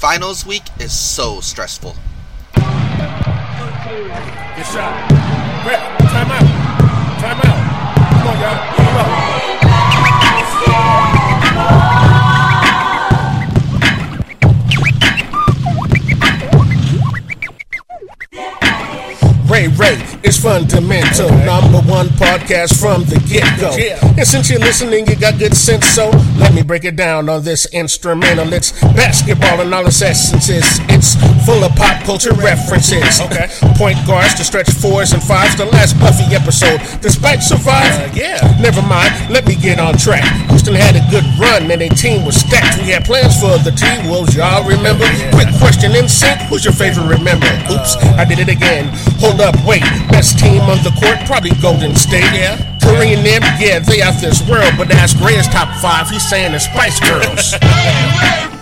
Finals week is so stressful. Good shot. Time out. Time out. Come on, y'all. Come on. Ray Ray is fundamental. Number one podcast from the get go. And since you're listening, you got good sense, so let me break it down on this instrumental. It's basketball and all its essences. It's full of pop culture references. Okay. Point guards to stretch fours and fives. The last Buffy episode, despite survive. Uh, yeah. Never mind, let me get on track. Houston had a good run and their team was stacked. We had plans for the T Wolves, y'all remember? Quick question NSYNC, who's your favorite remember? Oops, I did it again. Hold up, wait. Best team on the court, probably Golden State. Yeah. Curry and them, yeah, they out this world. But ask Ray's top five, he's saying the Spice Girls.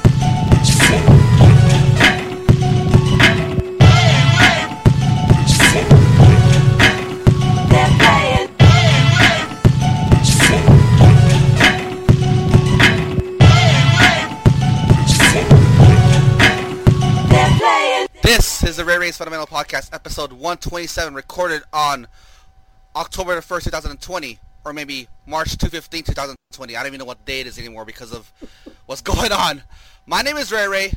the Ray Ray's Fundamental Podcast, episode 127, recorded on October the 1st, 2020, or maybe March 215, 2020. I don't even know what day it is anymore because of what's going on. My name is Ray Ray.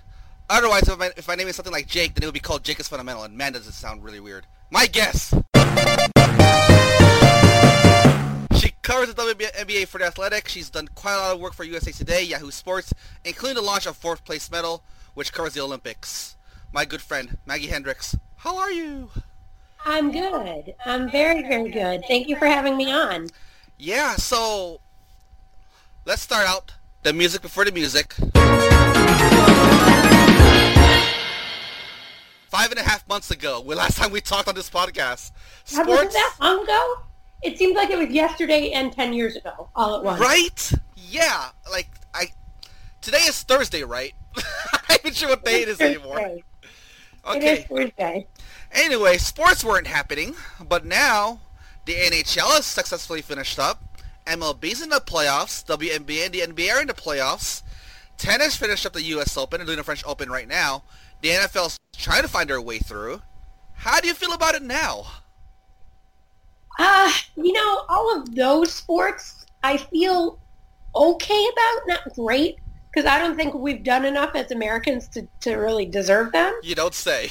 Otherwise, if my, if my name is something like Jake, then it would be called Jake is Fundamental, and man, does it sound really weird. My guess. She covers the WNBA for The Athletic. She's done quite a lot of work for USA Today, Yahoo Sports, including the launch of Fourth Place Medal, which covers the Olympics. My good friend, Maggie Hendricks. How are you? I'm good. I'm very, very good. Thank you for having me on. Yeah, so let's start out the music before the music. Five and a half months ago, the last time we talked on this podcast, Have was that long ago? It seems like it was yesterday and ten years ago, all at once. right? Yeah, like I. Today is Thursday, right? I'm not even sure what day it is anymore. It Okay. is Thursday. Anyway, sports weren't happening, but now the NHL has successfully finished up. MLB's in the playoffs. WNBA and the NBA are in the playoffs. Tennis finished up the U.S. Open and doing the French Open right now. The NFL's trying to find their way through. How do you feel about it now? Uh, you know, all of those sports I feel okay about, not great, because I don't think we've done enough as Americans to, to really deserve them. You don't say.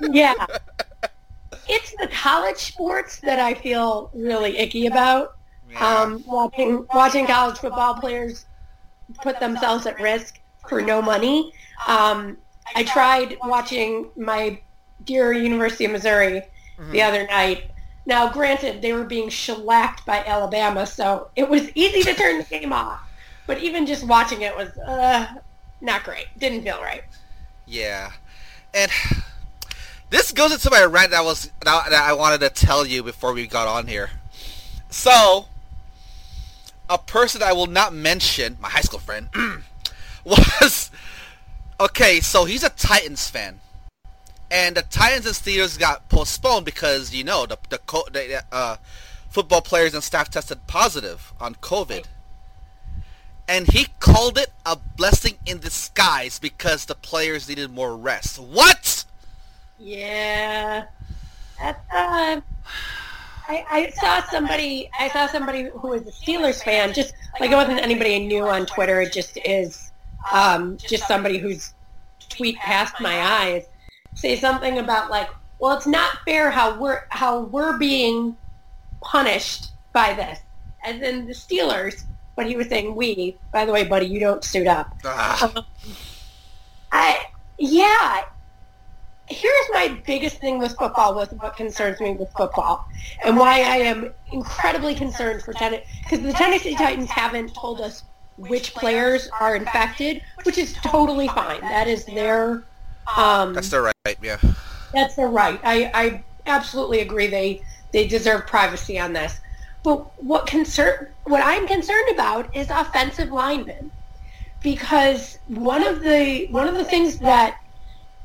Yeah. it's the college sports that I feel really icky about. um, watching watching college football players put themselves at risk for no money. Um, I tried watching my dear University of Missouri the other night. Now, granted, they were being shellacked by Alabama, so it was easy to turn the game off. But even just watching it was uh, not great. Didn't feel right. Yeah, and this goes into my rant that was that I wanted to tell you before we got on here. So, a person I will not mention, my high school friend, was okay. So he's a Titans fan, and the Titans and Steelers got postponed because you know the the, the uh, football players and staff tested positive on COVID. And he called it a blessing in disguise because the players needed more rest. What? Yeah, that's uh, I, I saw somebody. I saw somebody who was a Steelers fan. Just like it wasn't anybody I knew on Twitter. It just is um, just somebody who's tweet past my eyes. Say something about like, well, it's not fair how we're how we're being punished by this, as in the Steelers. But he was saying we. By the way, buddy, you don't suit up. Ah, I yeah. Here's my biggest thing with football, with what concerns me with football, and why I am incredibly concerned for Tennessee Because the Tennessee Titans haven't told us which players are infected, which is totally fine. That is their um, that's their right. Yeah. that's their right. I, I absolutely agree. They they deserve privacy on this. But what concern what I'm concerned about is offensive linemen, because one of the one of the things that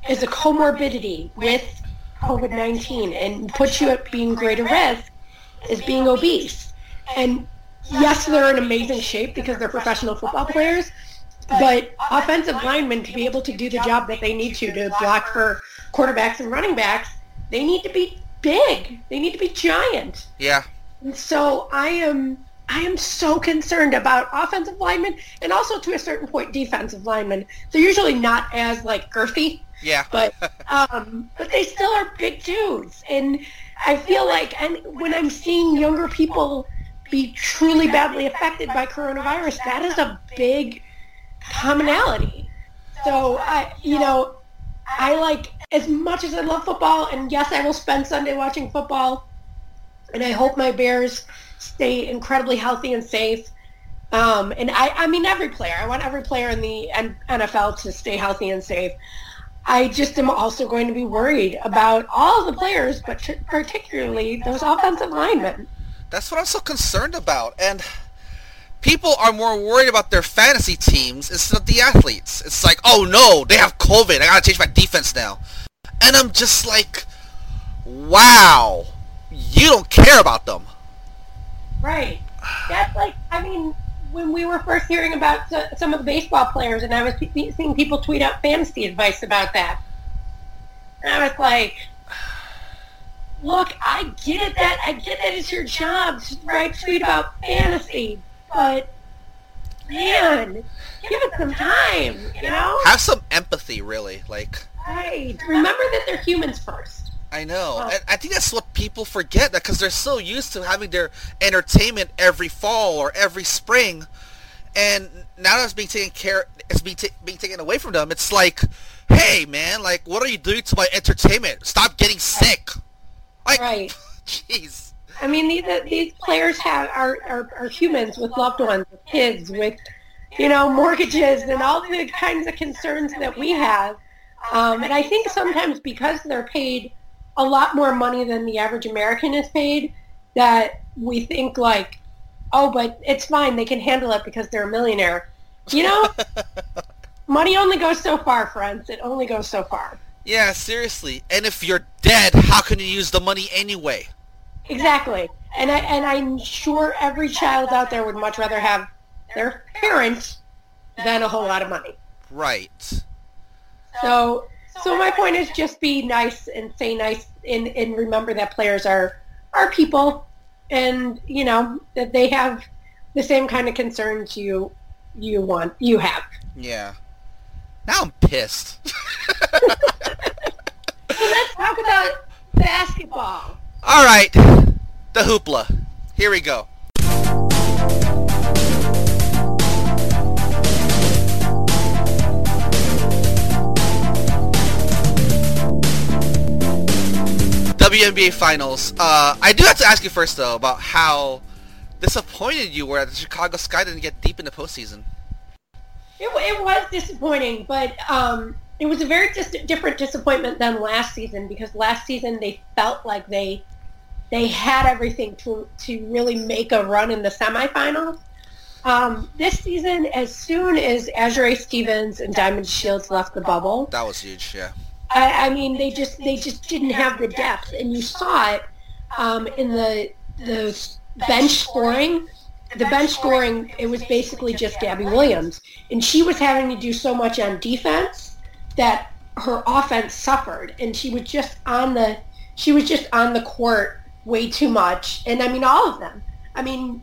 is a comorbidity with COVID nineteen and puts you at being greater risk is being obese. And yes, they're in amazing shape because they're professional football players, but offensive linemen to be able to do the job that they need to to block for quarterbacks and running backs, they need to be big. They need to be giant. Yeah. And so I am I am so concerned about offensive linemen and also to a certain point defensive linemen. They're usually not as like girthy. Yeah. But um but they still are big dudes. And I feel like and when I'm seeing younger people be truly badly affected by coronavirus, that is a big commonality. So I you know, I like as much as I love football and yes I will spend Sunday watching football and I hope my Bears stay incredibly healthy and safe. Um, and I, I mean, every player. I want every player in the NFL to stay healthy and safe. I just am also going to be worried about all the players, but particularly those offensive linemen. That's what I'm so concerned about. And people are more worried about their fantasy teams instead of the athletes. It's like, oh no, they have COVID. I gotta change my defense now. And I'm just like, wow, you don't care about them. Right. That's like, I mean, when we were first hearing about some of the baseball players, and I was seeing people tweet out fantasy advice about that, and I was like, look, I get it that I get that it's your job to write tweet about fantasy, but man, give it some time, you know? Have some empathy, really. Like, right. Remember that they're humans first. I know. Oh. I think that's what people forget that because they're so used to having their entertainment every fall or every spring, and now that it's being taken care, it's being ta- being taken away from them. It's like, hey man, like what are you doing to my entertainment? Stop getting sick. Like, right. Jeez. I mean, these these players have are, are are humans with loved ones, with kids, with you know mortgages and all the kinds of concerns that we have. Um, and I think sometimes because they're paid a lot more money than the average American is paid that we think like, oh, but it's fine. They can handle it because they're a millionaire. You know, money only goes so far, friends. It only goes so far. Yeah, seriously. And if you're dead, how can you use the money anyway? Exactly. And I and I'm sure every child out there would much rather have their parents than a whole lot of money. Right. So so my point is just be nice and say nice and, and remember that players are are people and you know that they have the same kind of concerns you you want you have. Yeah. Now I'm pissed. so let's talk about basketball. All right. The hoopla. Here we go. WNBA Finals. Uh, I do have to ask you first, though, about how disappointed you were that the Chicago Sky didn't get deep in the postseason. It, it was disappointing, but um, it was a very dis- different disappointment than last season because last season they felt like they they had everything to to really make a run in the semifinals. Um, this season, as soon as Azurá Stevens and Diamond DeShields left the bubble, that was huge. Yeah, I, I, mean, they just they just didn't have the depth, and you saw it um, in the the bench scoring. The bench scoring, it was basically just Gabby Williams, and she was having to do so much on defense that her offense suffered, and she was just on the she was just on the court way too much, and I mean all of them. I mean,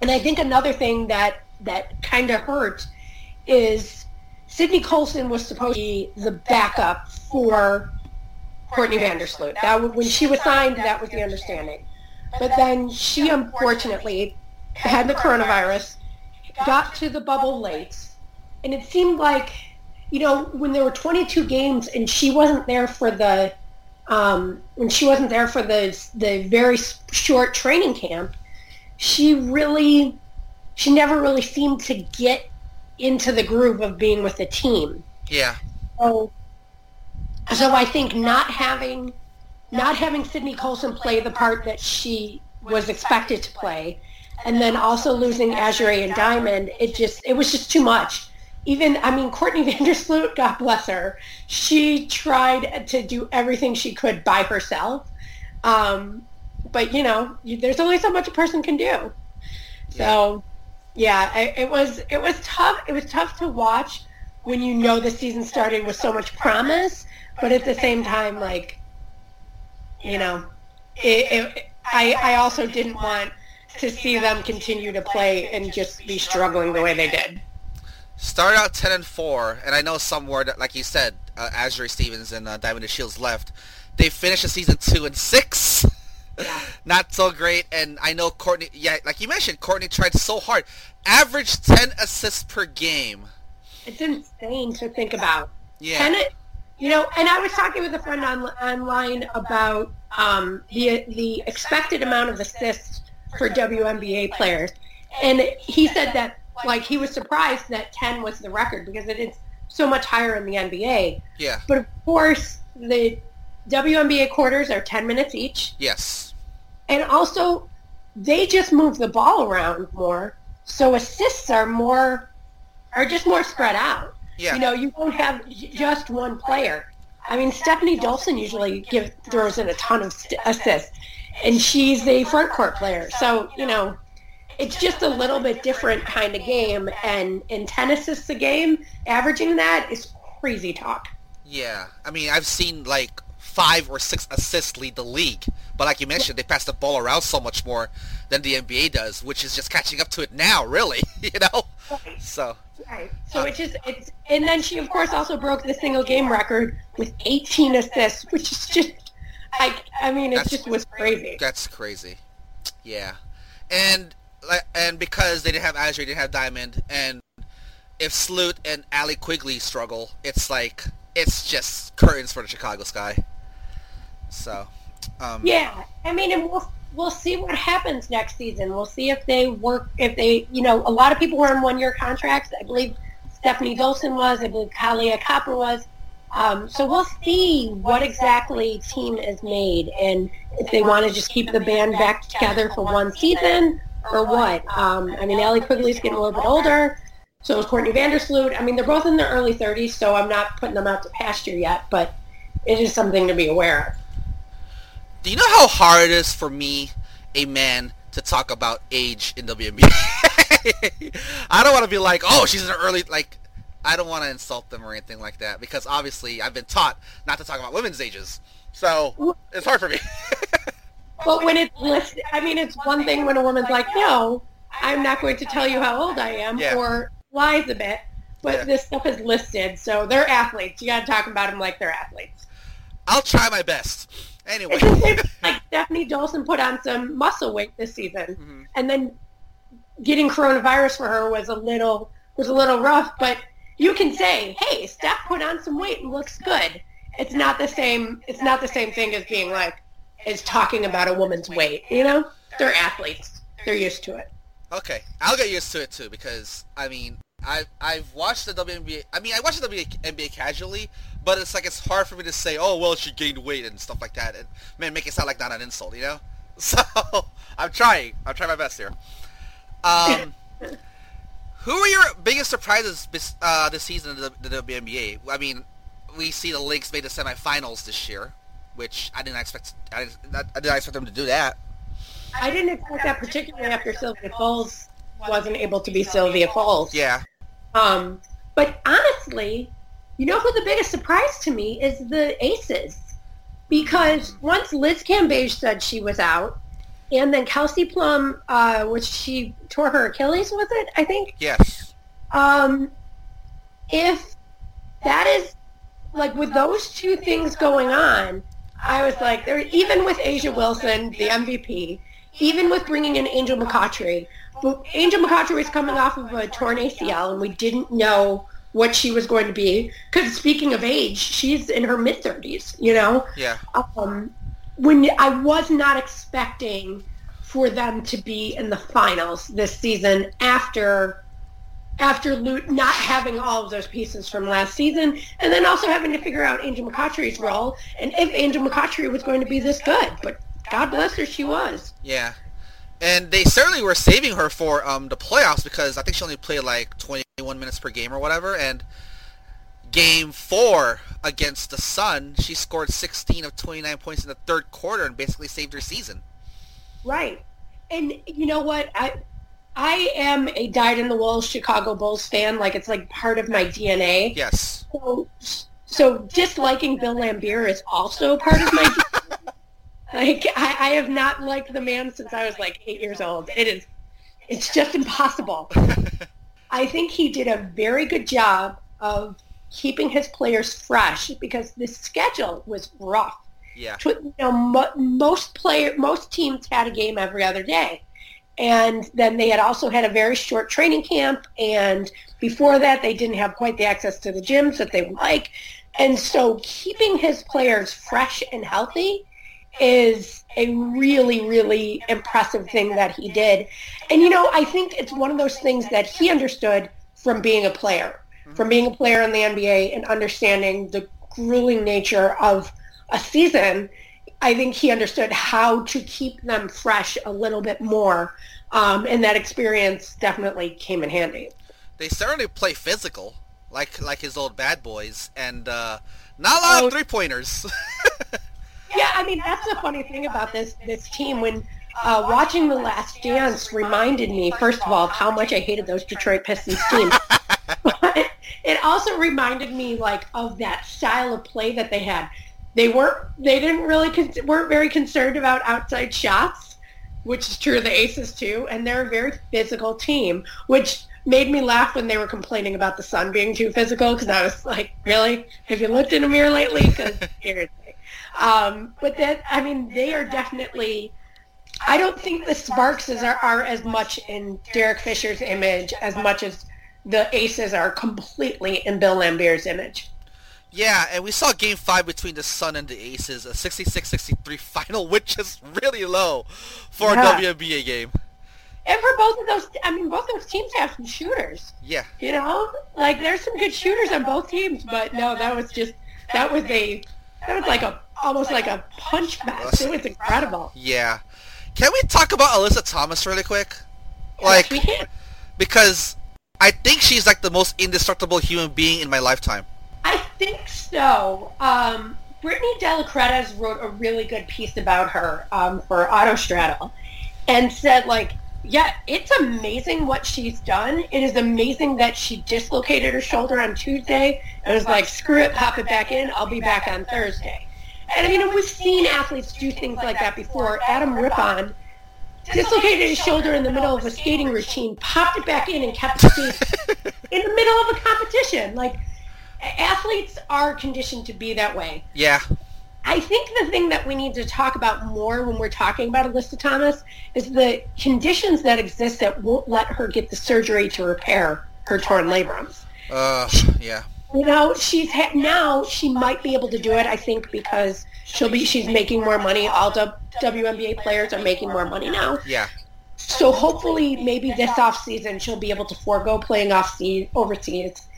and I think another thing that that kind of hurt is Sydney Colson was supposed to be the backup for Courtney Vandersloot. That when she was signed, that was the understanding. But then she unfortunately had the coronavirus, got to the bubble late, and it seemed like, you know, when there were 22 games and she wasn't there for the, um, when she wasn't there for the the very short training camp, she really, she never really seemed to get into the groove of being with the team. Yeah. So, so I think not having not having Sydney Colson play the part that she was expected to play, and then also losing Azurá and Diamond, it just it was just too much. Even I mean Courtney Vandersloot, God bless her, she tried to do everything she could by herself. Um, but you know, there's only so much a person can do. So Yeah, Yeah, i, it was it was tough. It was tough to watch when you know the season started with so much promise, but at the same time, like, you know, it, it, I I also didn't want to see them continue to play and just be struggling the way they did. Start out ten and four, and I know some were like you said, uh, Azurá Stevens and uh, Diamond DeShields left. They finished the season two and six. Yeah. Not so great, and I know Courtney. Yeah, like you mentioned, Courtney tried so hard. Average ten assists per game. It's insane to think about. Yeah. Ten, you know, and I was talking with a friend on, online about um, the the expected amount of assists for WNBA players, and he said that like he was surprised that 10 was the record because it is so much higher in the NBA. Yeah. But of course, the WNBA quarters are 10 minutes each. Yes. And also, they just move the ball around more, so assists are more are just more spread out. Yeah. You know, you don't have just one player. I mean, Stephanie Dolson usually gives throws in a ton of st- assists, and she's a front court player. So you know, it's just a little bit different kind of game. And in 10 assists a game, averaging that is crazy talk. Yeah, I mean, I've seen like five or six assists lead the league, but like you mentioned, they pass the ball around so much more than the NBA does, which is just catching up to it now, really. you know, right. so. Right. So uh, it's just it's, and then she of course also broke the single game record with 18 assists, which is just, I I mean, it just was crazy. That's crazy. Yeah, and and because they didn't have Azurá, they didn't have Diamond, and if Sloot and Allie Quigley struggle, it's like it's just curtains for the Chicago Sky. So, um, yeah, I mean, and we'll we'll see what happens next season. We'll see if they work. If they, you know, a lot of people were on one year contracts. I believe Stephanie Dolson was. I believe Kahleah Copper was. Um, so we'll see what exactly team is made and if they want to just keep the band back together for one season or what. Um, I mean, Allie Quigley's getting a little bit older. So is Courtney Vandersloot. I mean, they're both in their early 30s, so I'm not putting them out to pasture yet, but it is something to be aware of. Do you know how hard it is for me, a man, to talk about age in WNBA? I don't want to be like, oh, she's in her early, like, I don't want to insult them or anything like that because obviously I've been taught not to talk about women's ages. So it's hard for me. But when it's listed, I mean, it's one thing when a woman's like, no, I'm not going to tell you how old I am, yeah. or lies a bit. But yeah. this stuff is listed, so they're athletes. You got to talk about them like they're athletes. I'll try my best. Anyway, like Stephanie Dolson put on some muscle weight this season, mm-hmm. and then getting coronavirus for her was a little was a little rough. But you can say, "Hey, Steph put on some weight and looks good." It's not the same. It's not the same thing as being like, is talking about a woman's weight. You know, they're athletes. They're used to it. Okay, I'll get used to it too because I mean, I I've watched the WNBA. I mean, I watch the WNBA casually, but it's like it's hard for me to say, oh well, she gained weight and stuff like that, and man, make it sound like not an insult, you know. So I'm trying. I'm trying my best here. Um, who are your biggest surprises uh, this season in the, the WNBA? I mean, we see the Lynx made the semifinals this year which I didn't expect. I didn't, I didn't expect them to do that. I didn't expect that, particularly after Sylvia Fowles wasn't able to be Sylvia Fowles. Yeah. Um, but honestly, you know who the biggest surprise to me is the Aces, because once Liz Cambage said she was out, and then Kelsey Plum, uh, which she tore her Achilles, with it? I think. Yes. Um, if that is like with those two things going on, I was like, there. Even with A'ja Wilson, the MVP, even with bringing in Angel McCoughtry, Angel McCoughtry was coming off of a torn ACL, and we didn't know what she was going to be. Because speaking of age, she's in her mid thirties. You know. Yeah. Um, when I was not expecting for them to be in the finals this season after after not having all of those pieces from last season, and then also having to figure out Angel McCoughtry's role and if Angel McCoughtry was going to be this good. But God bless her, she was. Yeah, and they certainly were saving her for um, the playoffs because I think she only played like 21 minutes per game or whatever, and game four against the Sun, she scored 16 of 29 points in the third quarter and basically saved her season. Right. And you know what? I I am a dyed-in-the-wool Chicago Bulls fan. Like it's like part of my DNA. Yes. So, so disliking Bill Laimbeer is also part of my. Like I, I have not liked the man since I was like eight years old. It is, it's just impossible. I think he did a very good job of keeping his players fresh because the schedule was rough. Yeah. You know, mo- most player, most teams had a game every other day, and then they had also had a very short training camp. And before that, they didn't have quite the access to the gyms that they would like. And so, keeping his players fresh and healthy is a really, really impressive thing that he did. And you know, I think it's one of those things that he understood from being a player, from being a player in the NBA and understanding the grueling nature of a season, I think he understood how to keep them fresh a little bit more. Um, and that experience definitely came in handy. They certainly play physical, like like his old bad boys, and uh, not a lot Oh. of three pointers. Yeah, I mean that's the funny thing about this this team. When uh, watching The Last Dance reminded me, first of all, of how much I hated those Detroit Pistons teams. but it also reminded me like of that style of play that they had. They weren't they didn't really con- weren't very concerned about outside shots, which is true of the Aces too, and they're a very physical team, which made me laugh when they were complaining about the sun being too physical because I was like, really? Have you looked in a mirror lately? Because. Um, but that, I mean, they are definitely. I don't think the Sparks is, are, are as much in Derek Fisher's image as much as the Aces are completely in Bill Laimbeer's image. yeah, and we saw Game Five between the Sun and the Aces, a 66-63 final, which is really low for Yeah. a WNBA game. And for both of those, I mean, both of those teams have some shooters. Yeah. You know, like there's some good shooters on both teams, but no, that was just that was a that was like a almost like a punch match. It was incredible. Yeah. Can we talk about Alyssa Thomas really quick? Like, we can. because I think she's like the most indestructible human being in my lifetime. I think so. Um, Brittany de la Cretaz wrote a really good piece about her um, for Autostraddle and said, like, yeah, it's amazing what she's done. It is amazing that she dislocated her shoulder on Tuesday and was like, screw it, pop it back in. I'll be back on Thursday. And I mean, we've seen athletes do things like that before. Adam Rippon dislocated his shoulder in the middle of a skating routine, popped it back in, and kept skating in the middle of a competition. Like, athletes are conditioned to be that way. Yeah. I think the thing that we need to talk about more when we're talking about Alyssa Thomas is the conditions that exist that won't let her get the surgery to repair her torn labrums. Uh, yeah. You know, she's ha- now she might be able to do it. I think because she'll be she's making more money. All w- WNBA players are making more money now. Yeah. So hopefully, maybe this off season she'll be able to forego playing off sea overseas,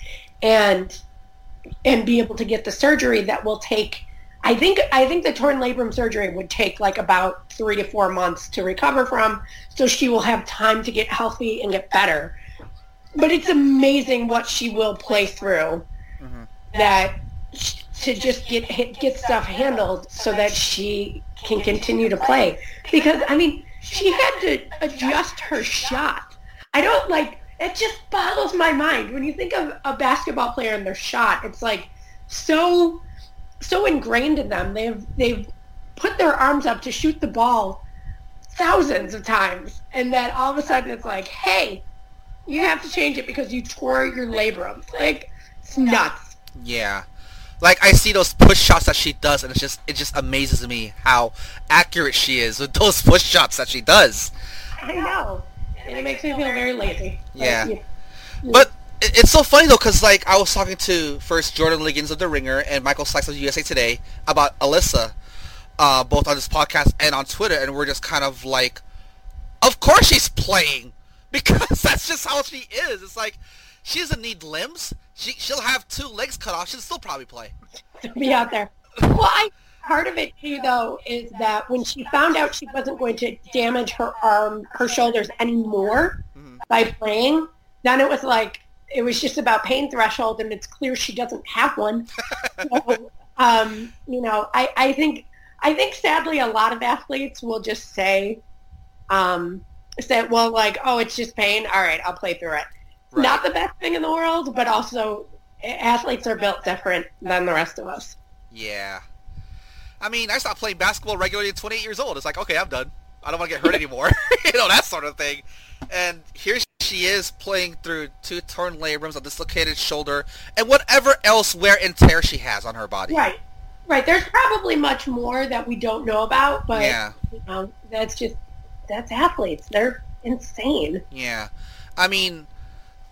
and and be able to get the surgery that will take. I think I think the torn labrum surgery would take like about three to four months to recover from, so she will have time to get healthy and get better. But it's amazing what she will play through. Mm-hmm. That sh- to just get get stuff handled so that she can continue to play. Because I mean, she had to adjust her shot. I don't like it. Just boggles my mind when you think of a basketball player and their shot. It's like so so ingrained in them. They've they've put their arms up to shoot the ball thousands of times, and then all of a sudden it's like, hey, you have to change it because you tore your labrum. Like it's nuts. Yeah. Like I see those push shots that she does, and it's just it just amazes me how accurate she is with those push shots that she does. I know. And it makes me feel very lazy. But, Yeah. But it- it's so funny though, cause like I was talking to first Jordan Liggins of The Ringer and Michael Sykes of USA Today about Alyssa, uh, both on this podcast and on Twitter, and we're just kind of like, of course she's playing because that's just how she is. It's like she doesn't need limbs. She she'll have two legs cut off. She'll still probably play. be out there. Well, I part of it too, though, is that when she found out she wasn't going to damage her arm, her shoulders anymore by playing, then it was like it was just about pain threshold, and it's clear she doesn't have one. so, um, you know, I, I think I think sadly a lot of athletes will just say, um, said, well, like, oh, it's just pain. All right, I'll play through it. Right. Not the best thing in the world, but also athletes are built different than the rest of us. Yeah. I mean, I stopped playing basketball regularly at 28 years old. It's like, okay, I'm done. I don't want to get hurt anymore. you know, that sort of thing. And here she is playing through two torn labrums, a dislocated shoulder, and whatever else wear and tear she has on her body. Right. Right. There's probably much more that we don't know about, but Yeah. you know, that's just that's athletes. They're insane. Yeah. I mean,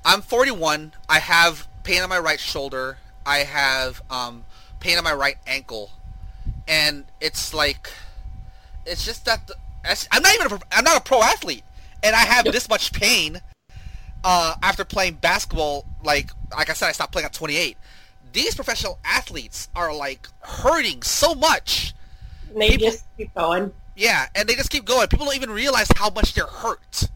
I'm 41. I have pain on my right shoulder. I have um, pain on my right ankle. And it's like, it's just that the, I'm not even a, I'm not a pro athlete, and I have this much pain uh, after playing basketball. Like, like I said, I stopped playing at 28. These professional athletes are like hurting so much. And they People- just keep going. Yeah, and they just keep going. People don't even realize how much they're hurt.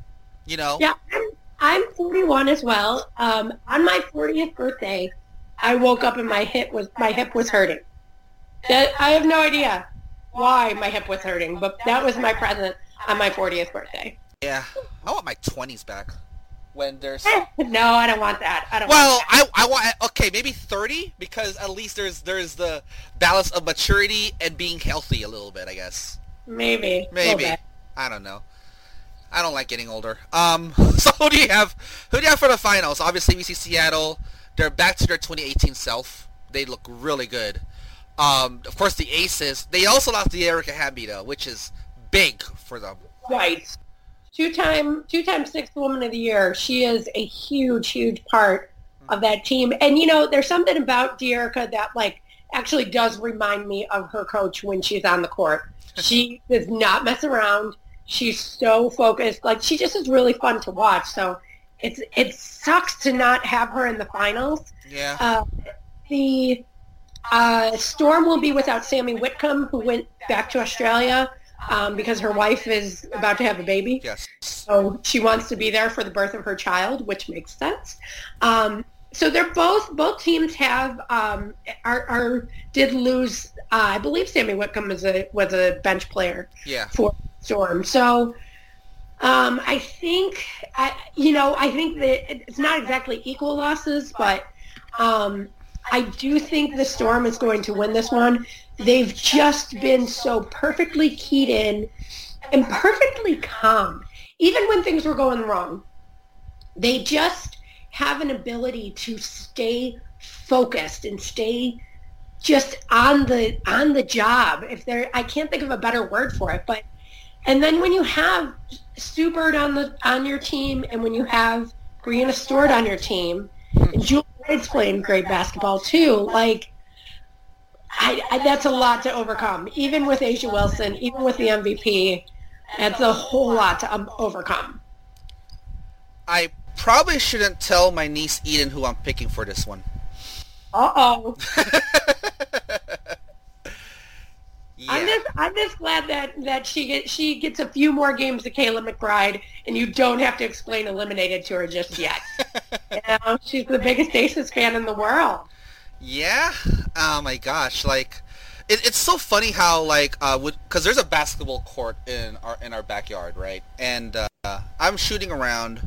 You know? Yeah, I'm, I'm 41 as well. Um, on my 40th birthday, I woke up and my hip was my hip was hurting. That I have no idea why my hip was hurting, but that was my present on my 40th birthday. Yeah, I want my twenties back. When there's no, I don't want that. I don't. well, want that. I I want okay maybe thirty because at least there's there's the balance of maturity and being healthy a little bit. I guess maybe maybe. I don't know. I don't like getting older. Um, so who do you have? Who do you have for the finals? Obviously, we see Seattle. They're back to their 2018 self. They look really good. Um, of course, the Aces. They also lost Dearica Hamby though, which is big for them. Right. Two-time, two-time sixth woman of the year. She is a huge, huge part of that team. And you know, there's something about Dearica that like actually does remind me of her coach when she's on the court. She does not mess around. She's so focused. Like she just is really fun to watch. So it's it sucks to not have her in the finals. Yeah. Uh, the uh, Storm will be without Sami Whitcomb, who went back to Australia um, because her wife is about to have a baby. yes. So she wants to be there for the birth of her child, which makes sense. Um, so they're both both teams have um, are, are did lose. Uh, I believe Sami Whitcomb was a was a bench player Yeah. for Storm. So um, I think I you know I think that it's not exactly equal losses, but um, I do think the Storm is going to win this one. They've just been so perfectly keyed in and perfectly calm, even when things were going wrong. They just have an ability to stay focused and stay just on the on the job. If there, I can't think of a better word for it, but and then when you have Sue Bird on the on your team, and when you have Breanna Stewart on your team, and Julie Wright's playing great basketball too, like I, I, that's a lot to overcome. Even with A'ja Wilson, even with the MVP, that's a whole lot to um, overcome. I probably shouldn't tell my niece Eden who I'm picking for this one. Uh oh. I'm just I'm just glad that that she gets she gets a few more games of Kayla McBride, and you don't have to explain eliminated to her just yet. you know, she's the biggest Aces fan in the world. Yeah. Oh my gosh. Like, it, it's so funny how like uh, because there's a basketball court in our in our backyard, right? And uh, I'm shooting around,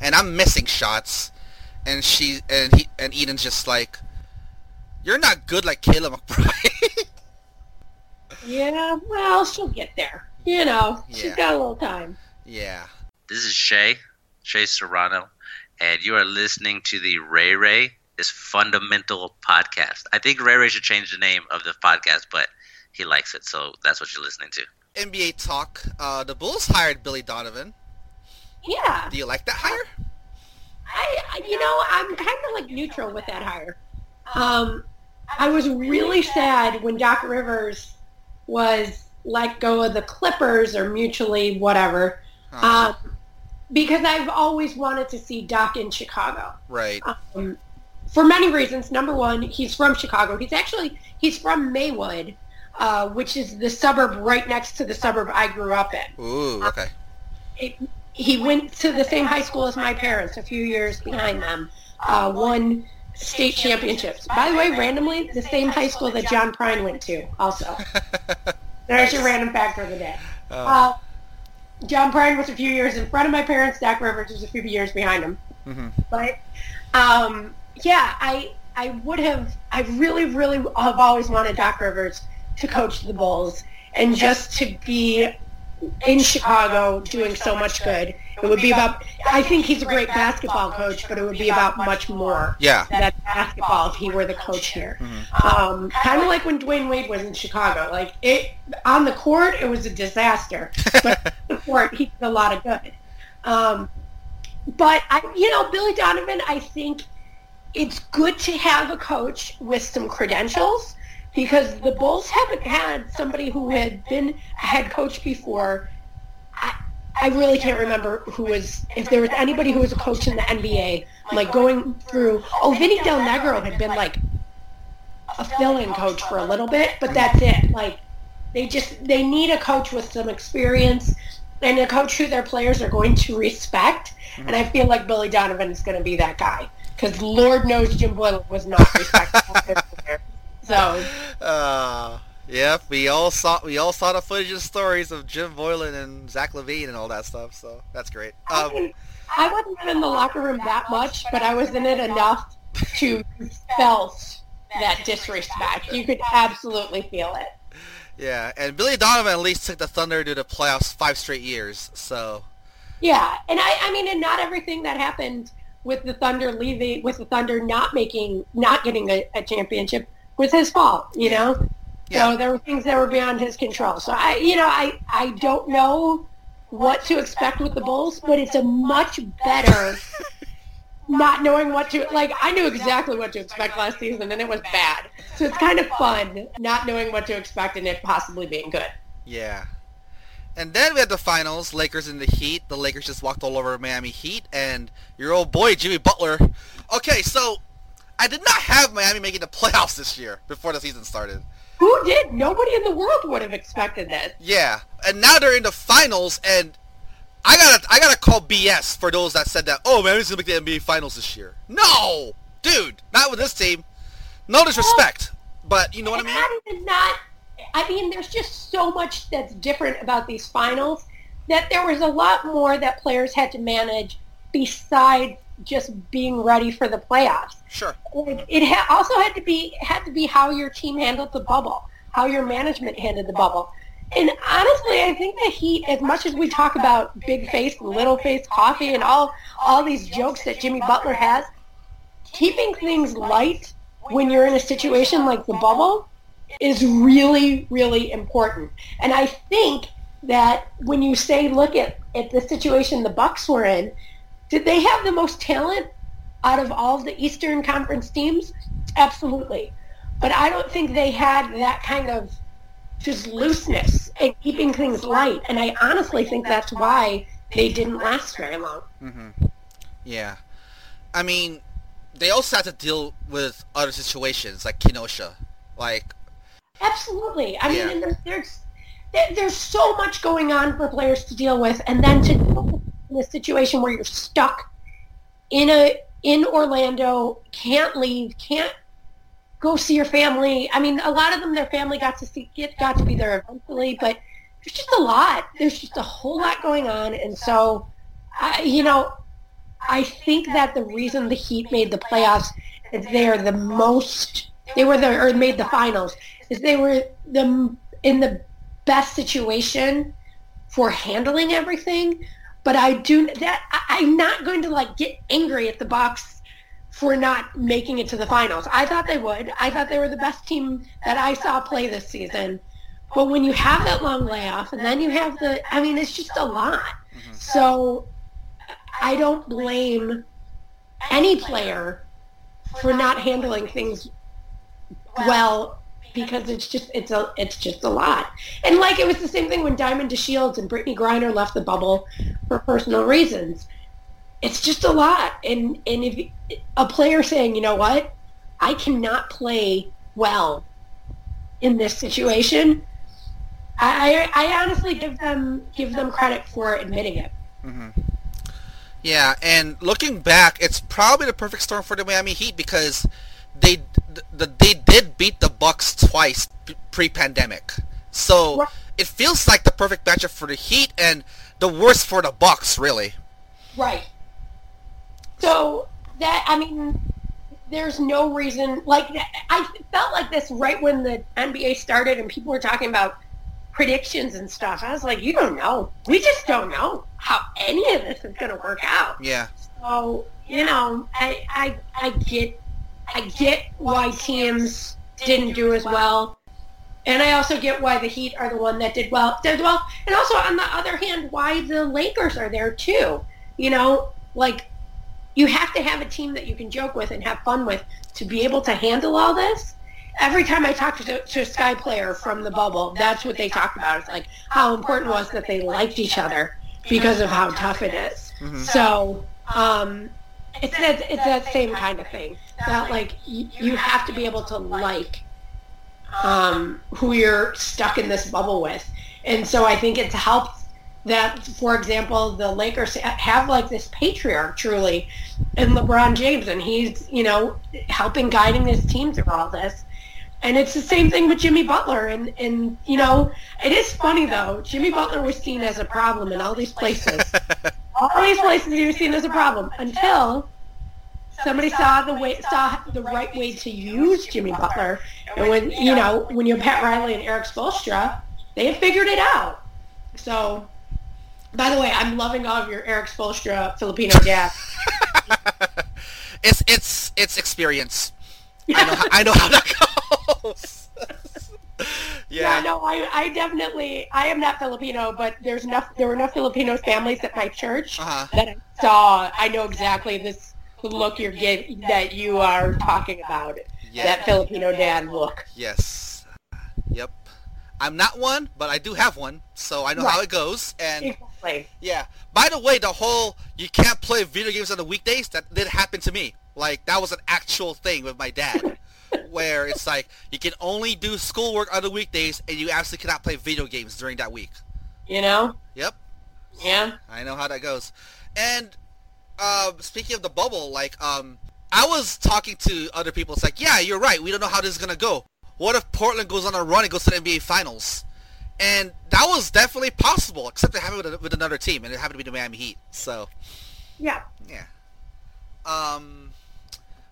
and I'm missing shots, and she and he and Eden's just like, "You're not good like Kayla McBride." Yeah, well, she'll get there. You know, she's Yeah. got a little time. yeah. This is Shea, Shea Serrano, and you are listening to the Ray Ray is Fundamental podcast. I think Ray Ray should change the name of the podcast, but he likes it, so that's what you're listening to. NBA talk. Uh, the Bulls hired Billy Donovan. Yeah, Do you like that hire? I I- you know I'm kind of like neutral with that hire. Um, I was really sad when Doc Rivers was let go of the Clippers or mutually whatever. Uh, um, because I've always wanted to see Doc in Chicago right. um, for many reasons. Number one, he's from Chicago. He's actually he's from Maywood, uh, which is the suburb right next to the suburb I grew up in. Ooh. Okay. It, he went to the same high school as my parents, a few years behind them. Uh, won state championships. By the way, randomly, the same high school that John Prine went to. Also, there's your random fact for the day. Oh. Uh, John Prine was a few years in front of my parents. Doc Rivers was a few years behind him. Mm-hmm. But um, yeah, I I would have. I really, really have always wanted Doc Rivers to coach the Bulls and just to be in Chicago doing so much good. It would be about. I think he's a great basketball coach, but it would be about much more Yeah. than basketball if he were the coach here. Mm-hmm. Um, kind of like when Dwyane Wade was in Chicago. Like it on the court, it was a disaster, but on the court he did a lot of good. Um, but I, you know, Billy Donovan, I think it's good to have a coach with some credentials because the Bulls haven't had somebody who had been a head coach before. I, I really can't remember who was, if there was anybody who was a coach in the NBA, like going through, oh, Vinny Del Negro had been like a fill-in coach for a little bit, but that's it. Like they just, they need a coach with some experience and a coach who their players are going to respect. And I feel like Billy Donovan is going to be that guy because Lord knows Jim Boylen was not respectful. so Uh, yep. We all saw we all saw the footage and stories of Jim Boylen and Zach LaVine and all that stuff. So that's great. I, Um, mean, I wasn't in the locker room that much, but I was in it enough to felt that disrespect. You could absolutely feel it. yeah, and Billy Donovan at least took the Thunder to the playoffs five straight years. So Yeah, and I, I mean, and not everything that happened with the Thunder leaving, with the Thunder not making, not getting a, a championship was his fault, you know? Yeah. So there were things that were beyond his control. So I, you know, I, I don't know what to expect with the Bulls, but it's a much better not knowing what to, like, I knew exactly what to expect last season and it was bad. So it's kind of fun not knowing what to expect and it possibly being good. yeah. And then we had the finals, Lakers and the Heat. The Lakers just walked all over Miami Heat, and your old boy Jimmy Butler. Okay, so I did not have Miami making the playoffs this year before the season started. Who did? Nobody in the world would have expected this. Yeah, and now they're in the finals, and I gotta I gotta call BS for those that said that. Oh, Miami's gonna make the NBA finals this year. No, dude, not with this team. No disrespect, but you know what I mean. that not. I mean, there's just so much that's different about these finals that there was a lot more that players had to manage besides just being ready for the playoffs. Sure. Like, It ha- also had to be had to be how your team handled the bubble, how your management handled the bubble. And honestly, I think the Heat, as much as we talk about big face, little face coffee, and all all these jokes that Jimmy Butler has, keeping things light when you're in a situation like the bubble is really, really important. And I think that when you say, look at, at the situation the Bucks were in, did they have the most talent out of all the Eastern Conference teams? Absolutely. But I don't think they had that kind of just looseness and keeping things light. And I honestly think that's why they didn't last very long. hmm Yeah. I mean, they also had to deal with other situations like Kenosha. Like, Absolutely. I Yeah. mean, there's there's so much going on for players to deal with, and then to deal in a situation where you're stuck in a in Orlando, can't leave, can't go see your family. I mean, a lot of them, their family got to see get got to be there eventually, but there's just a lot. There's just a whole lot going on, and so, I, you know, I think that the reason the Heat made the playoffs is they are the most they were the or made the finals is they were the in the best situation for handling everything. But I do that. I, I'm not going to like get angry at the Bucks for not making it to the finals. I thought they would. I thought they were the best team that I saw play this season. But when you have that long layoff and then you have the, I mean, it's just a lot. Mm-hmm. So I don't blame any player for not handling things well because it's just it's a it's just a lot. And like it was the same thing when Diamond DeShields and Brittney Griner left the bubble for personal reasons. It's just a lot. And and if a player saying, you know what, I cannot play well in this situation, I I, honestly give them give them credit for admitting it. Mm-hmm. yeah, and looking back, it's probably the perfect storm for the Miami Heat because they the, the, they did beat the Bucks twice pre-pandemic. So it feels like the perfect matchup for the Heat, and the worst for the Bucks, really. Right. So that I mean, there's no reason. Like I felt like this right when the NBA started, and people were talking about predictions and stuff. I was like, you don't know. We just don't know how any of this is going to work out. Yeah. So you know, I I I get I get why teams didn't do as well. And I also get why the Heat are the one that did well, did well. And also on the other hand, why the Lakers are there too. You know, like you have to have a team that you can joke with and have fun with to be able to handle all this. Every time I talk to, to a Sky player from the bubble, that's what they talked about. It's like how important it was that they liked each other because of how tough it is. Mhm. So um, it's that it's that same kind of thing. That like you, you have to be able to like um, who you're stuck in this bubble with, and so I think it's helped that, for example, the Lakers have like this patriarch truly in LeBron James, and he's you know helping guiding his team through all this. And it's the same thing with Jimmy Butler, and and you know it is funny though. Jimmy Butler was seen as a problem in all these places all these places you've seen as a problem until somebody saw the way saw the right way to use Jimmy Butler. And when you know when you're Pat Riley and Erik Spoelstra, they have figured it out. So, by the way, I'm loving all of your Erik Spoelstra Filipino dad. it's it's it's experience. I know how, I know how that goes. Yeah, yeah. no, I, I definitely, I am not Filipino, but there's enough, there were enough Filipino families at my church Uh-huh. that I saw. I know exactly this look you're getting, that you are talking about. Yeah. That Filipino dad look. Yes. Yep. I'm not one, but I do have one, so I know how it goes. And Exactly. yeah. By the way, the whole you can't play video games on the weekdays that did happen to me. Like that was an actual thing with my dad, where it's like you can only do schoolwork on the weekdays, and you absolutely cannot play video games during that week. You know? Yep. Yeah. I know how that goes. And uh, speaking of the bubble, like um, I was talking to other people. It's like, yeah, you're right. We don't know how this is gonna go. What if Portland goes on a run and goes to the NBA Finals? And that was definitely possible, except it happened with, with another team, and it happened to be the Miami Heat. So, Yeah. yeah. Um,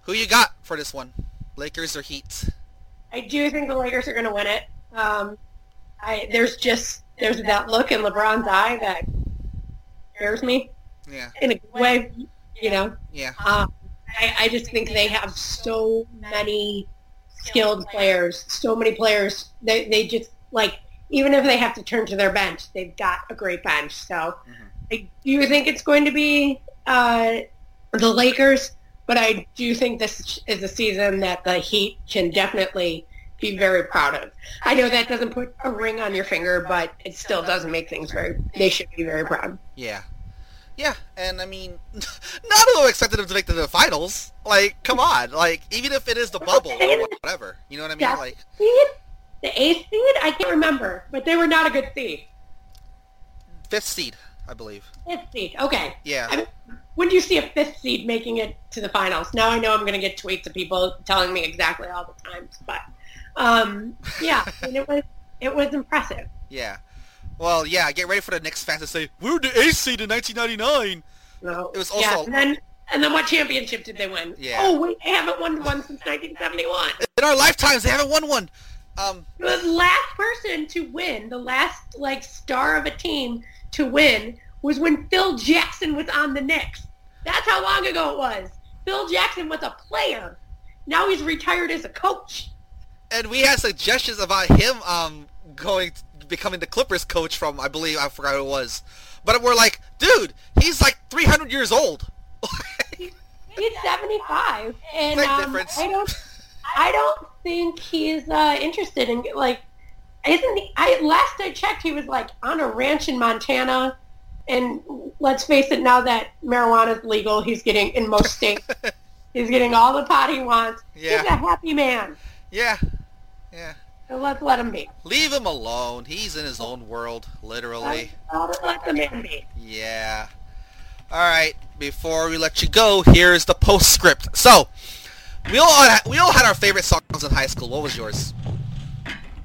who you got for this one? Lakers or Heat? I do think the Lakers are going to win it. Um, I, there's just, there's that look in LeBron's eye that scares me Yeah, in a good way, you know? yeah, Um, I, I just think they have so many skilled players, so many players. They, they just like even if they have to turn to their bench, they've got a great bench. So I do you think it's going to be uh, the Lakers, but I do think this is a season that the Heat can definitely be very proud of. I know that doesn't put a ring on your finger, but it still doesn't make things very. They should be very proud. yeah, yeah. And I mean, none of them expected them to make the finals. Like, come on. Like, even if it is the bubble or whatever, you know what I mean? Like, Seed, the eighth seed, I can't remember, but they were not a good seed. fifth seed, I believe. Fifth seed. Okay. Yeah. I mean, when do you see a fifth seed making it to the finals? Now I know I'm going to get tweets of people telling me exactly all the times, but um, yeah, I mean, it was it was impressive. Yeah. Well, yeah. Get ready for the Knicks fans to say we were the eighth seed in 1999. So, It was yeah, also- and then and then what championship did they win? Yeah. Oh wait, they haven't won one since 1971. In our lifetimes, they haven't won one. Um, The last person to win, the last like star of a team to win, was when Phil Jackson was on the Knicks. That's how long ago it was. Phil Jackson was a player. Now he's retired as a coach. and we had suggestions about him um going becoming the Clippers coach from I believe I forgot who it was, but we're like, dude, he's like 300 years old. He's 75, and um, difference. I don't, I don't think he's uh, interested in like. Isn't he? I last I checked, he was like on a ranch in Montana, and let's face it, now that marijuana is legal, he's getting in most states. he's getting all the pot he wants. Yeah. He's a happy man. yeah, yeah. So let's let him be. Leave him alone. He's in his own world, literally. Let, let the man be. Yeah. All right. Before we let you go, here's the postscript. So, we all had, we all had our favorite songs in high school. What was yours?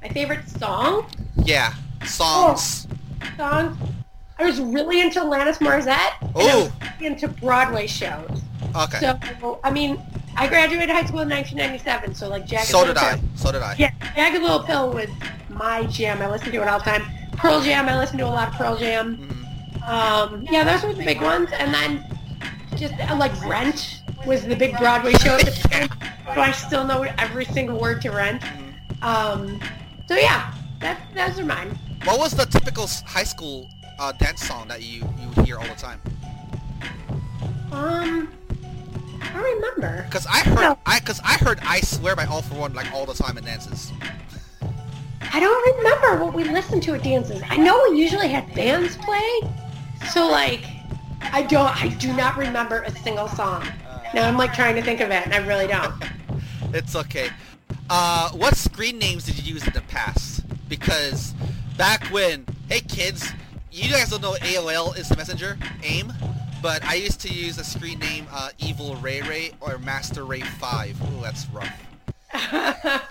My favorite song, Yeah, songs. Oh. song. I was really into Alanis Morissette. And I was Ooh. really into Broadway shows. Okay. So I mean, I graduated high school in 1997. So like Jagged So Little did I. So did I. Yeah, Jagged Little Pill was my jam. I listened to it all the time. Pearl Jam. I listened to a lot of Pearl Jam. Mm-hmm. Um, yeah, those were the big ones. And then just uh, like Rent was the big Broadway show at the time. So I still know every single word to Rent. Mhm. Um, so yeah, that, those are mine. What was the typical high school uh, dance song that you you hear all the time? Um, I don't remember. Because I heard No. I because I heard I swear by All-4-One like all the time in dances. I don't remember what we listened to at dances. I know we usually had bands play, so like, I don't, I do not remember a single song. Now I'm like trying to think of it, and I really don't. It's okay. Uh, what screen names did you use in the past? Because back when, hey kids, you guys don't know AOL Instant Messenger, AIM, but I used to use a screen name uh, Evil Ray Ray or Master Ray 5. Ooh, that's rough.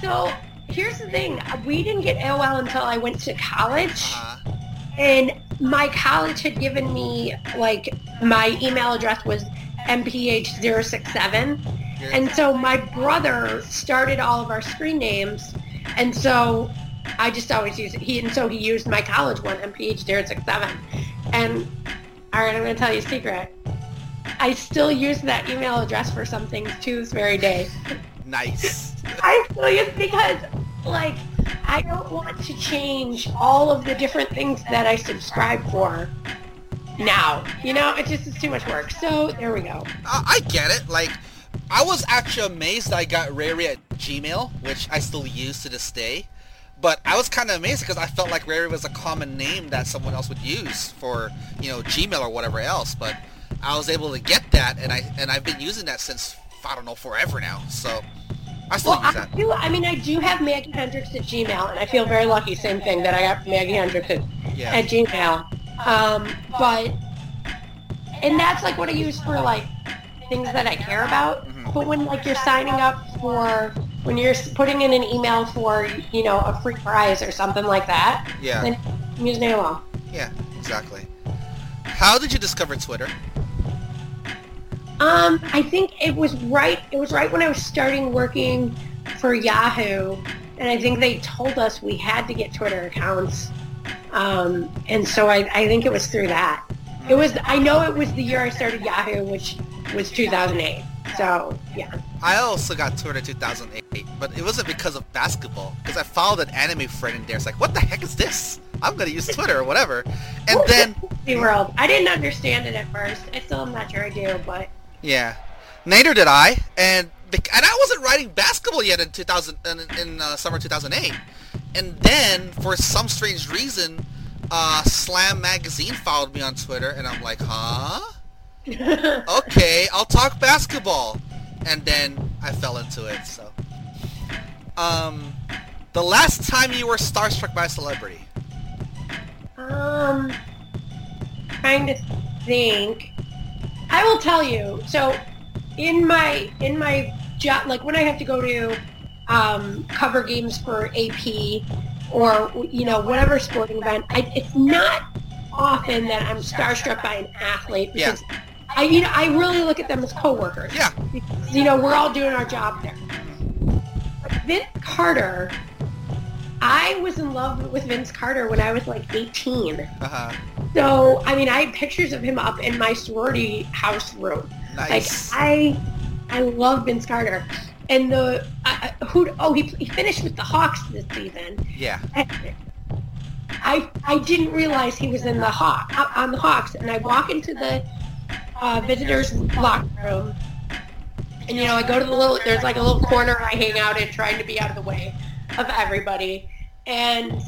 so here's the thing: we didn't get AOL until I went to college, Uh, and my college had given me like my email address was mph067. And so my brother started all of our screen names, and so I just always use it. He and so he used my college one, MPH067. And all right, I'm going to tell you a secret. I still use that email address for some things to this very day. nice. I still use it because, like, I don't want to change all of the different things that I subscribe for now. You know, it just is too much work. So there we go. I, I get it. Like, I was actually amazed I got Ray at Gmail, which I still use to this day. But I was kind of amazed because I felt like Ray was a common name that someone else would use for, you know, Gmail or whatever else. But I was able to get that, and I and I've been using that since I don't know forever now. So I still Well, use I do. I mean, I do have Maggie Hendricks at Gmail, and I feel very lucky. Same thing that I got Maggie Hendricks at, Yeah. at Gmail. Um, but and that's like what I use for like things that I care about. Mhm. But when like you're signing up for when you're putting in an email for you know a free prize or something like that, Yeah. then AOL. Yeah. Exactly. How did you discover Twitter? Um, I think it was right. It was right when I was starting working for Yahoo, and I think they told us we had to get Twitter accounts. Um, and so I, I think it was through that. It was. I know it was the year I started Yahoo, which was 2008. So yeah. I also got Twitter 2008, but it wasn't because of basketball. Because I followed an anime friend in there. It's like, what the heck is this? I'm gonna use Twitter or whatever. And then, The world. I didn't understand it at first. I still am not sure I do, but yeah, neither did I. And and I wasn't writing basketball yet in 2000 in, in uh, summer 2008. And then, for some strange reason, uh, Slam magazine followed me on Twitter, and I'm like, huh? Okay, I'll talk basketball. And then I fell into it, so. Um, the last time you were starstruck by a celebrity? Um, trying to think. I will tell you. So, in my in my job, like when I have to go to um, cover games for AP or you know whatever sporting event, I, it's not often that I'm starstruck by an athlete Yeah. I you know I really look at them as coworkers. Yeah. Because, you know we're all doing our job there. But Vince Carter. I was in love with Vince Carter when I was like 18. Uh-huh. So, I mean, I had pictures of him up in my sorority house room. Nice. Like, I, I love Vince Carter. And the, uh, who, oh, he, he finished with the Hawks this season. yeah. I, I didn't realize he was in the Hawk, on the Hawks. And I walk into the uh, visitors locker room. And, you know, I go to the little, there's like a little corner I hang out in trying to be out of the way of everybody. And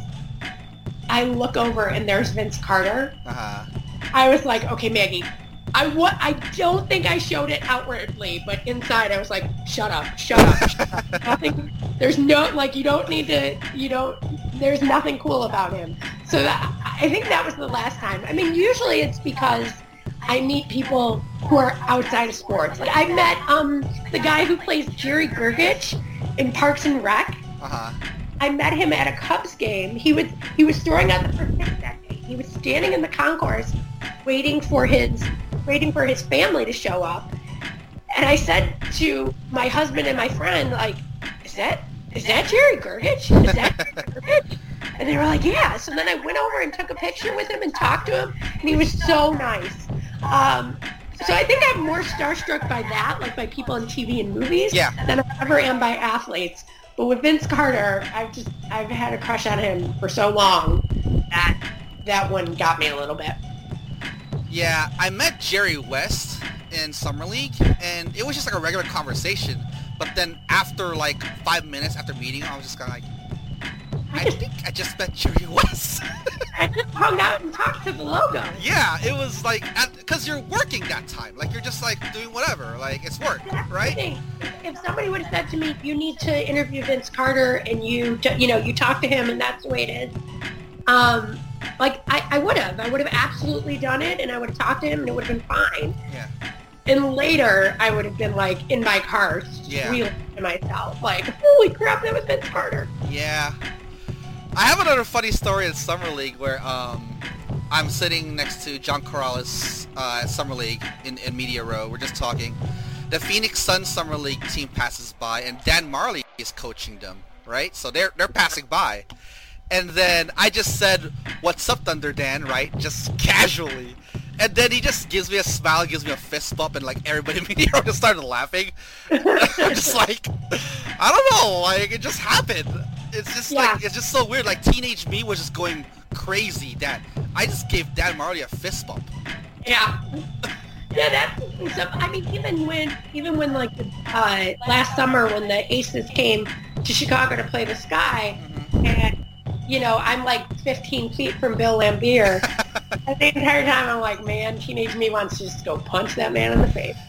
I look over and there's Vince Carter. Uh-huh. I was like, okay, Maggie, I wa- I don't think I showed it outwardly, but inside I was like, shut up, shut up. Shut up. nothing. There's no like you don't need to. You don't. There's nothing cool about him. So that, I think that was the last time. I mean, usually it's because I meet people who are outside of sports. Like I met um the guy who plays Jerry Gergich in Parks and Rec. Uh-huh. I met him at a Cubs game. He was he was throwing out the first pitch that day. he was standing in the concourse waiting for his waiting for his family to show up. And I said to my husband and my friend, like, is that is that Jerry Gergich? Is that Jerry Gergich? And they were like, yeah. So then I went over and took a picture with him and talked to him, and he was so nice. Um, so I think I'm more starstruck by that, like by people in TV and movies, Yeah. than I ever am by athletes. But with Vince Carter, I've just I've had a crush on him for so long that that one got me a little bit. Yeah, I met Jerry West in Summer League, and it was just like a regular conversation. But then after like five minutes after meeting I was just kind of like, I think I just met Jerry West. I just hung out and talked to the logo. yeah, it was like, because you're working that time. Like, you're just like doing whatever. Like, it's work, That's right? If somebody would have said to me, "You need to interview Vince Carter," and you, t- you know, you talk to him, and that's the way it is. Um, like I, I would have, I would have absolutely done it, and I would have talked to him, and it would have been fine. Yeah. And later, I would have been like in my car, Yeah. to myself, like, "Holy crap, that was Vince Carter!" Yeah. I have another funny story in Summer League where um, I'm sitting next to John Corrales uh, at Summer League in, in Media Row. We're just talking. The Phoenix Suns Summer League team passes by, and Dan Majerle is coaching them, right? So they're they're passing by, and then I just said, "What's up, Thunder Dan?" Right, just casually. And then he just gives me a smile, gives me a fist bump, and like everybody in Media Row just started laughing. I'm just like, I don't know, like it just happened. It's just like it's just so weird. Like teenage me was just going crazy that I just gave Dan Majerle a fist bump. Yeah. Yeah, that's. I mean, even when, even when like the, uh, last summer when the Aces came to Chicago to play the Sky, and you know I'm like 15 feet from Bill Laimbeer. and the entire time I'm like, man, teenage me wants to just go punch that man in the face.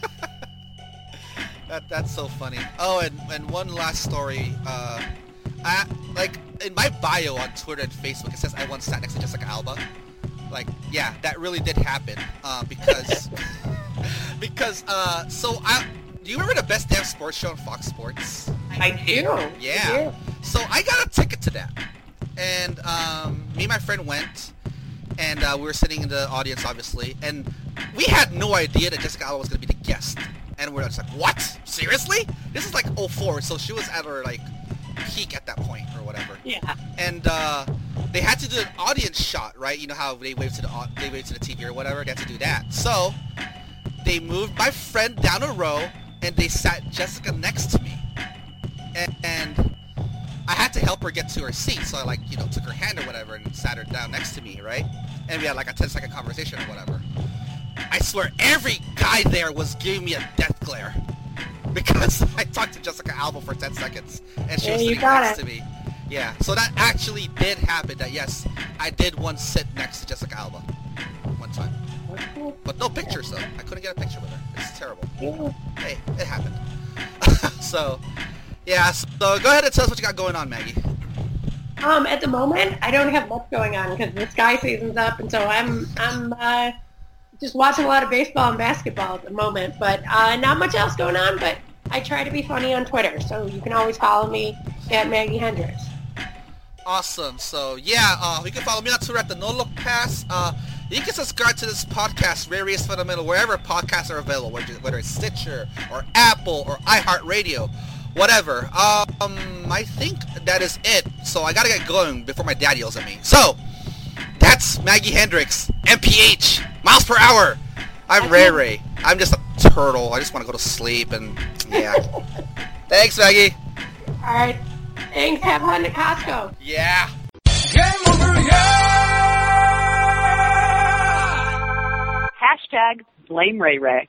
That that's so funny. Oh, and and one last story. Uh, I like in my bio on Twitter and Facebook it says I once sat next to Jessica Alba. Like, yeah, that really did happen. Uh, because because uh, so I. Do you remember the Best Damn Sports Show on Fox Sports? I do. Yeah. So I got a ticket to that, and um, me and my friend went, and uh, we were sitting in the audience, obviously, and we had no idea that Jessica Alba was going to be the guest, and we're just like, what? Seriously? This is like 04, so she was at her like peak at that point or whatever, Yeah. and uh, they had to do an audience shot, right? You know how they wave to the they wave to the TV or whatever. They had to do that. So they moved my friend down a row, and they sat Jessica next to me and, and I had to help her get to her seat, so I like you know took her hand or whatever and sat her down next to me, right? And we had like a 10 second conversation or whatever. I swear every guy there was giving me a death glare because I talked to Jessica Alba for 10 seconds and she Yeah, was sitting got next it. to me. Yeah, so that actually did happen. That yes, I did once sit next to Jessica Alba one time, but no pictures though. I couldn't get a picture with her. It's terrible hey, it happened. so, yeah, so go ahead and tell us what you got going on, Maggie. Um, at the moment, I don't have much going on because the Sky season's up, and so I'm I'm uh, just watching a lot of baseball and basketball at the moment. But uh, not much else going on. But I try to be funny on Twitter, so you can always follow me at Maggie Hendricks. Awesome. So, yeah, uh, you can follow me on Twitter at the No Look Pass. Uh, you can subscribe to this podcast, Rariest Fundamental, wherever podcasts are available, whether whether it's Stitcher or Apple or iHeartRadio, whatever. Um, I think that is it. So I gotta get going before my dad yells at me. So, that's Maggie Hendricks, MPH, miles per hour. I'm Ray Ray. I'm just a turtle. I just want to go to sleep and yeah. Thanks, Maggie. All right, thanks. Have fun at Costco. Yeah. Game over, yeah! Hashtag blame Ray Ray.